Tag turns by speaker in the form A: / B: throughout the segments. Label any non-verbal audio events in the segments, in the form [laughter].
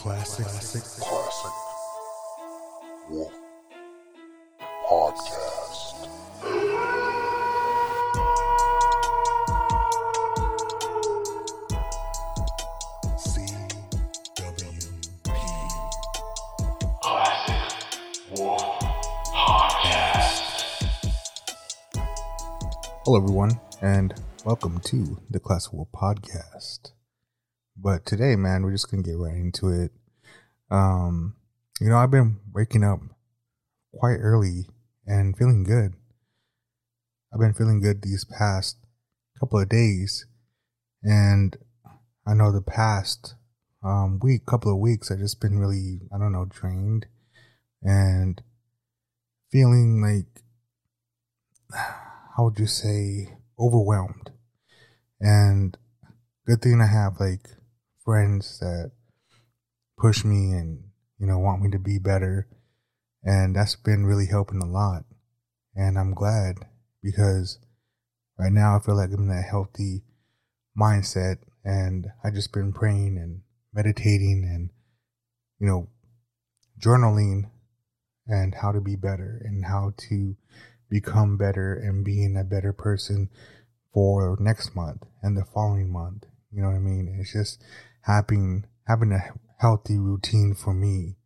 A: Classic. Classic.
B: Classic Wolf Podcast.
A: CWP.
C: Hello, everyone, and welcome to the Classic Wolf Podcast. But today, man, we're just gonna get right into it. Um, you know, I've been waking up quite early and feeling good. I've been feeling good these past couple of days, and I know the past um, week, couple of weeks, I've just been really, I don't know, drained and feeling like how would you say overwhelmed and good thing i have like friends that push me and you know want me to be better and that's been really helping a lot and i'm glad because right now i feel like i'm in a healthy mindset and i just been praying and meditating and you know journaling and how to be better and how to become better and being a better person for next month and the following month. You know what I mean? It's just having having a healthy routine for me.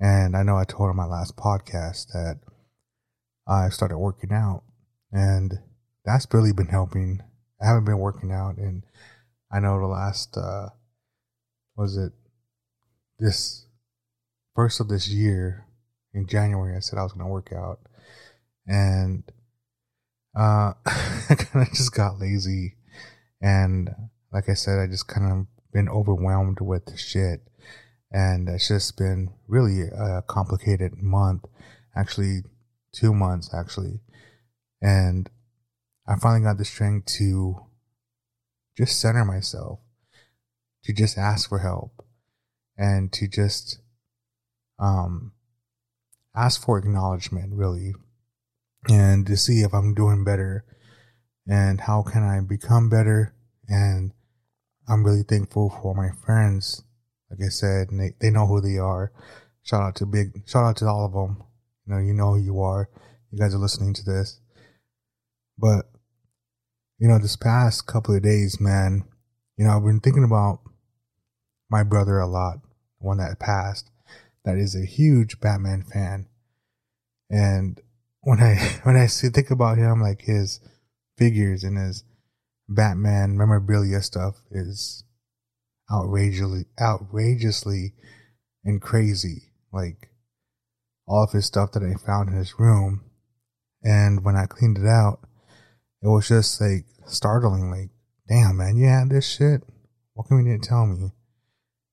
C: And I know I told on my last podcast that I started working out and that's really been helping. I haven't been working out and I know the last uh was it this first of this year in January I said I was gonna work out and uh [laughs] I kind of just got lazy and like I said I just kind of been overwhelmed with shit and it's just been really a complicated month actually two months actually and I finally got the strength to just center myself to just ask for help and to just um ask for acknowledgement really and to see if I'm doing better and how can I become better. And I'm really thankful for my friends. Like I said, they, they know who they are. Shout out to big, shout out to all of them. You know, you know who you are. You guys are listening to this. But, you know, this past couple of days, man, you know, I've been thinking about my brother a lot, one that passed, that is a huge Batman fan. And when I [laughs] when I see think about him, like his figures and his Batman memorabilia stuff is outrageously outrageously and crazy. Like all of his stuff that I found in his room. And when I cleaned it out, it was just like startling, like, damn man, you had this shit? What can you didn't tell me?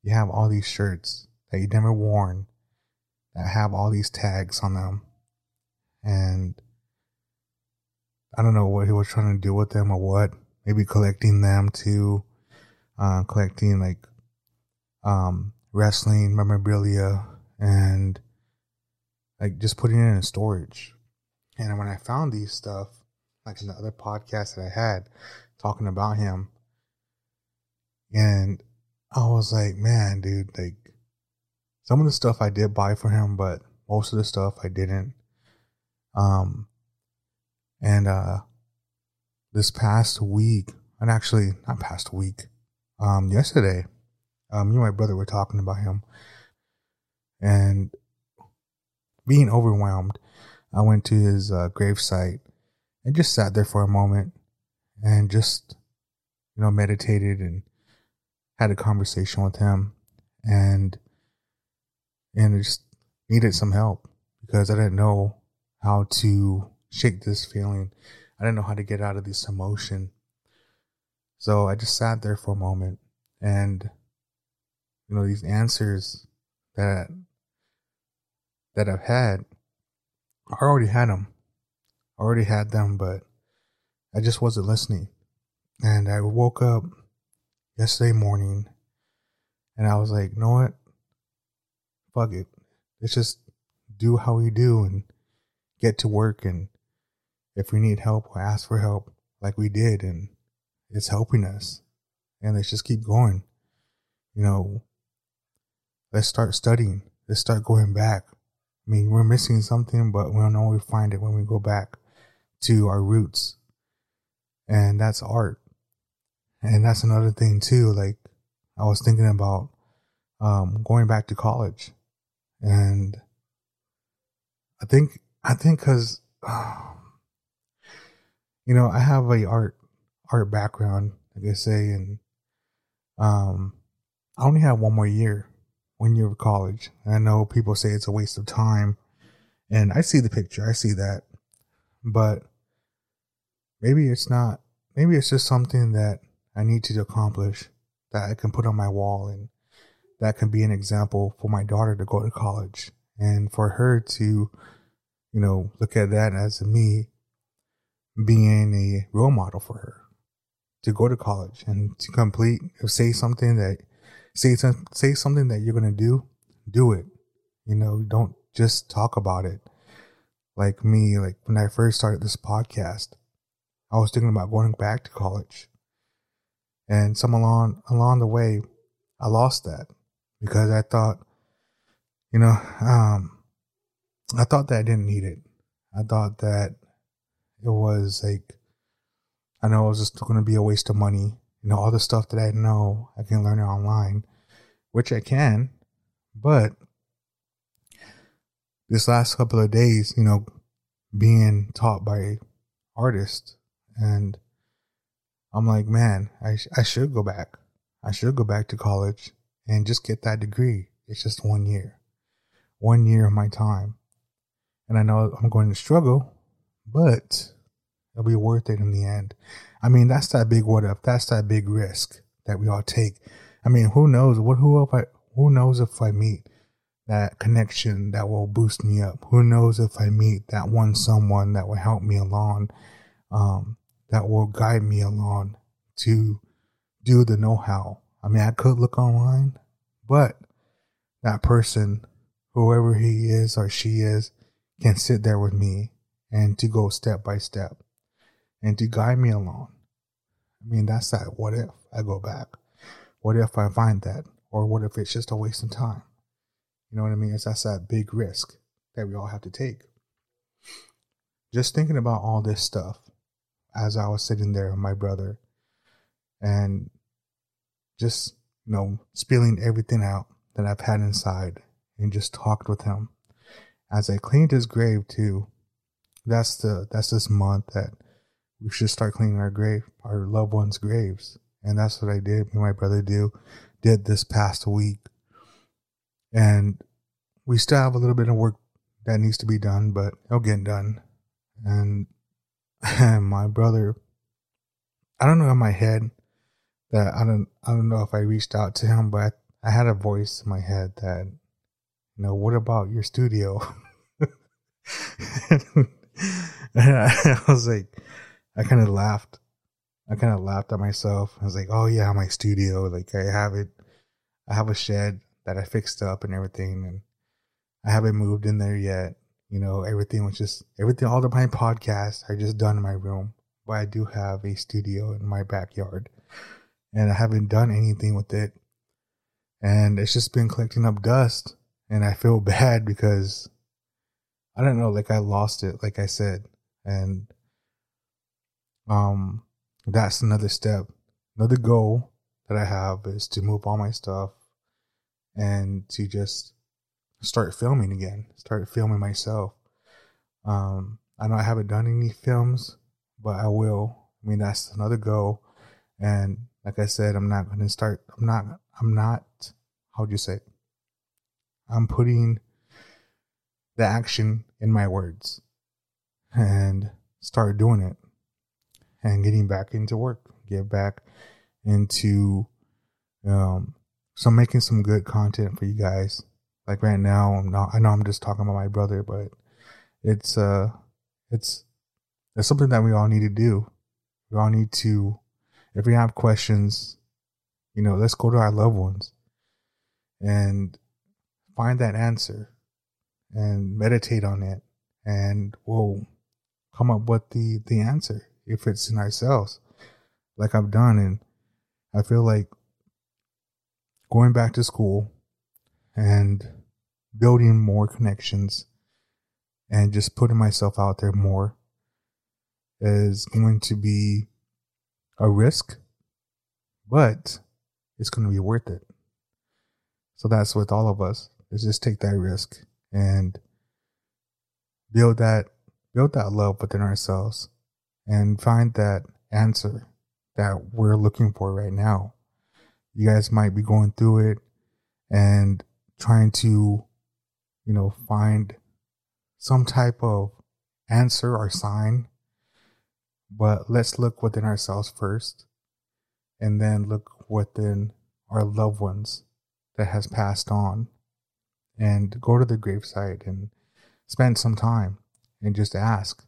C: You have all these shirts that you never worn that have all these tags on them and I don't know what he was trying to do with them or what. Maybe collecting them too, uh, collecting like um, wrestling memorabilia and like just putting it in storage. And when I found these stuff, like in the other podcast that I had talking about him, and I was like, man, dude, like some of the stuff I did buy for him, but most of the stuff I didn't. Um, and uh, this past week, and actually not past week, um, yesterday, um, me and my brother were talking about him, and being overwhelmed, I went to his uh, gravesite and just sat there for a moment, and just you know meditated and had a conversation with him, and and just needed some help because I didn't know how to shake this feeling. I didn't know how to get out of this emotion. So I just sat there for a moment and you know these answers that that I've had I already had them. I already had them but I just wasn't listening. And I woke up yesterday morning and I was like, you know what? Fuck it. Let's just do how we do and get to work and if we need help we'll ask for help like we did and it's helping us and let's just keep going you know let's start studying. Let's start going back. I mean, we're missing something, but we don't know we find it when we go back to our roots. And that's art. And that's another thing too. Like I was thinking about um, going back to college, and I think I think because [sighs] you know I have a art art background, like I say, and um, I only have one more year, one year of college. And I know people say it's a waste of time, and I see the picture, I see that, but maybe it's not. Maybe it's just something that I need to accomplish that I can put on my wall and that can be an example for my daughter to go to college and for her to, you know, look at that as me being a role model for her to go to college and to complete, say something that, say, say something that you're to do, do it. You know, don't just talk about it. Like me, like when I first started this podcast, I was thinking about going back to college. And some along along the way, I lost that because I thought, you know, um, I thought that I didn't need it. I thought that it was like, I know it was just going to be a waste of money. You know, all the stuff that I know, I can learn it online, which I can. But this last couple of days, you know, being taught by artists and I'm like, man, I, sh- I should go back. I should go back to college and just get that degree. It's just one year, one year of my time. And I know I'm going to struggle, but it'll be worth it in the end. I mean, that's that big what if. That's that big risk that we all take. I mean, who knows what who if I who knows if I meet that connection that will boost me up? Who knows if I meet that one someone that will help me along? Um, that will guide me along to do the know how. I mean, I could look online, but that person, whoever he is or she is, can sit there with me and to go step by step and to guide me along. I mean, that's that what if I go back? What if I find that? Or what if it's just a waste of time? You know what I mean? It's that's that big risk that we all have to take. Just thinking about all this stuff as I was sitting there with my brother and just, you know, spilling everything out that I've had inside and just talked with him. As I cleaned his grave too, that's the that's this month that we should start cleaning our grave, our loved ones' graves. And that's what I did, me and my brother do did this past week. And we still have a little bit of work that needs to be done, but it'll get done. And and [laughs] my brother, I don't know in my head that I don't I don't know if I reached out to him, but I had a voice in my head that, you know, what about your studio? [laughs] [laughs] I was like, I kind of laughed. I kind of laughed at myself. I was like, oh yeah, my studio. Like I have it. I have a shed that I fixed up and everything, and I haven't moved in there yet. You know, everything was just everything. All of my podcasts are just done in my room, but I do have a studio in my backyard, and I haven't done anything with it. And it's just been collecting up dust, and I feel [laughs] bad because I don't know, like I lost it, like I said, and um, that's another step. Another goal that I have is to move all my stuff and to just start filming again, start filming myself. Um, I know I haven't done any films, but I will. I mean, that's another goal. And like I said, I'm not going to start, I'm not, I'm not, how would you say? It? I'm putting the action in my words and start doing it and getting back into work, get back into, um, so making some good content for you guys like right now, I'm not. I know I'm just talking about my brother, but it's uh, it's it's something that we all need to do. We all need to, if we have questions, you know, let's go to our loved ones and find that answer and meditate on it, and we'll come up with the the answer if it's in ourselves, like I've done, and I feel like going back to school and building more connections and just putting myself out there more is going to be a risk, but it's going to be worth it. So that's with all of us is just take that risk and build that build that love within ourselves and find that answer that we're looking for right now. You guys might be going through it and trying to, you know, find some type of answer or sign. But let's look within ourselves first and then look within our loved ones that has passed on and go to the gravesite and spend some time and just ask.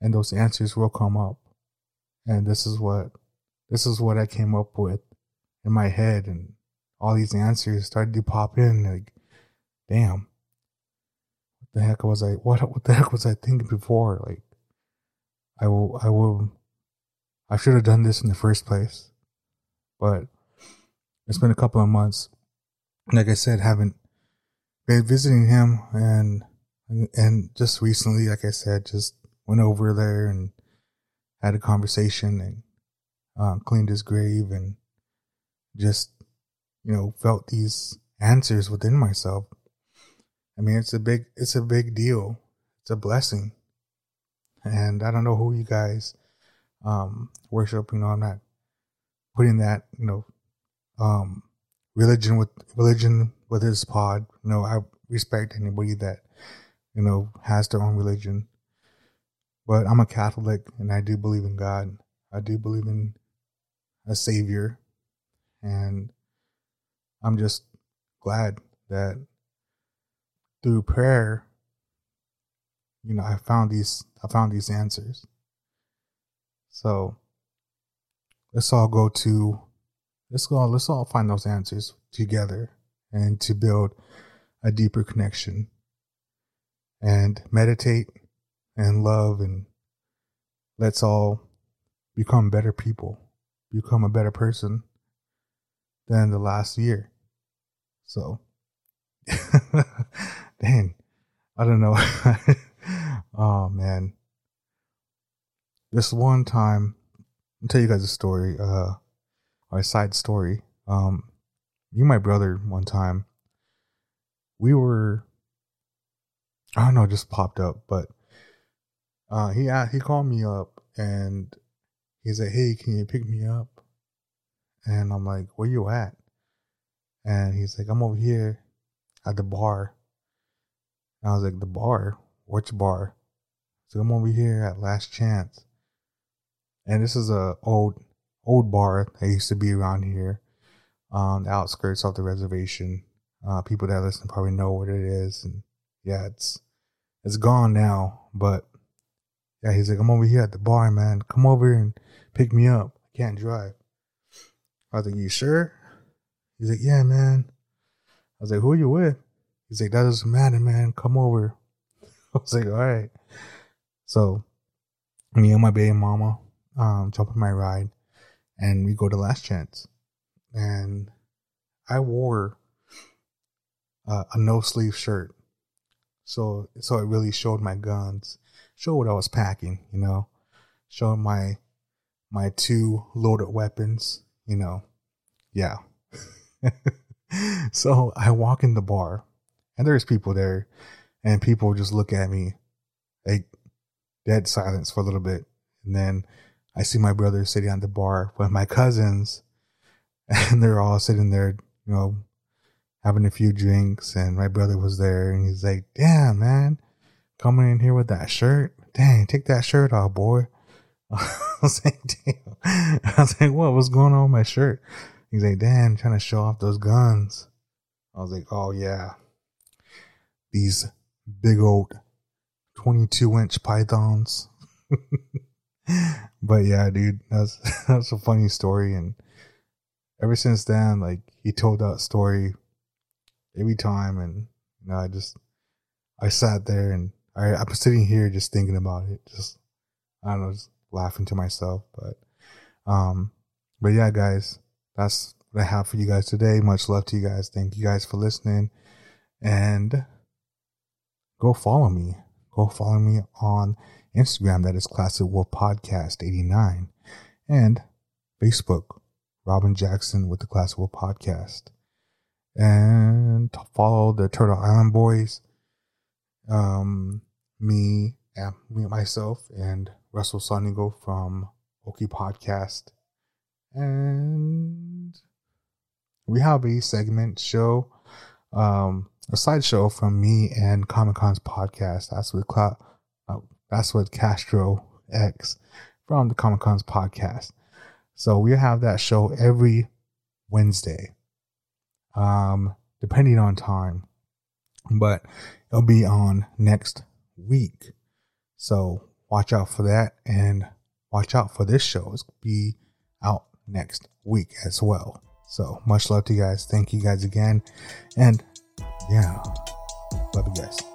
C: And those answers will come up. And this is what this is what i came up with in my head and all these answers started to pop in like damn. What the heck was i what what the heck was i thinking before? Like i will i will i should have done this in the first place. But it's been a couple of months. Like i said haven't been visiting him and and just recently like i said just went over there and had a conversation and uh, cleaned his grave and just you know felt these answers within myself. I mean it's a big it's a big deal. It's a blessing. And i don't know who you guys um worship you know i'm not putting that you know um religion with religion with his pod you know i respect anybody that you know has their own religion but I'm a Catholic and I do believe in God. I do believe in a Savior. And I'm just glad that through prayer, you know, I found these I found these answers. So let's all go to let's go let's all find those answers together and to build a deeper connection and meditate and love and let's all become better people, become a better person than the last year. So, [laughs] dang, I don't know. [laughs] oh man, this one time, I'll tell you guys a story, uh, or side story. Um, and my brother one time, we were, I don't know, just popped up, but uh, he he called me up and he said, "Hey, can you pick me up?" And I'm like, "Where you at?" And he's like, "I'm over here at the bar." And I was like, "The bar? Which bar?" So I'm over here at Last Chance, and this is a old old bar that used to be around here, on the outskirts of the reservation. Uh, people that listen probably know what it is, and yeah, it's it's gone now, but yeah, he's like, I'm over here at the bar, man. Come over and pick me up. I can't drive. I was like, You sure? He's like, Yeah, man. I was like, Who are you with? He's like, That doesn't matter, man. Come over. [laughs] I was like, All right. So me and my baby mama um, jump in my ride and we go to Last Chance. And I wore uh, a no sleeve shirt. So so it really showed my guns showed what I was packing, you know, showing my my two loaded weapons, you know. Yeah. [laughs] so I walk in the bar and there's people there and people just look at me like dead silence for a little bit. And then I see my brother sitting at the bar with my cousins [laughs] and they're all sitting there, you know, having a few drinks and my brother was there and he's like, damn man, coming in here with that shirt. Dang, take that shirt off, boy. [laughs] I was like, damn. [laughs] I was like, what? What's going on with my shirt? He's like, damn, trying to show off those guns. I was like, oh yeah. These big old 22 inch pythons. [laughs] but yeah, dude, that's [laughs] that's a funny story. And ever since then, like he told that story every time, and you know, I just I sat there and I, I'm sitting here just thinking about it. Just, I don't know, just laughing to myself. But, um, but yeah, guys, that's what I have for you guys today. Much love to you guys. Thank you guys for listening. And go follow me. Go follow me on Instagram. That is Classic Wolf Podcast 89. And Facebook, Robin Jackson with the Classic Wolf Podcast. And follow the Turtle Island Boys. Um, me, me myself, and Russell Sonigo from Okie Podcast. And we have a segment show, um, a side show from me and Comickahns podcast. That's with Cla- that's with Castro X from the Comickahns podcast. So we have that show every Wednesday, um, depending on time, but it'll be on next week. So watch out for that and watch out for this show. It's be out next week as well. So much love to you guys. Thank you guys again. And yeah, love you guys.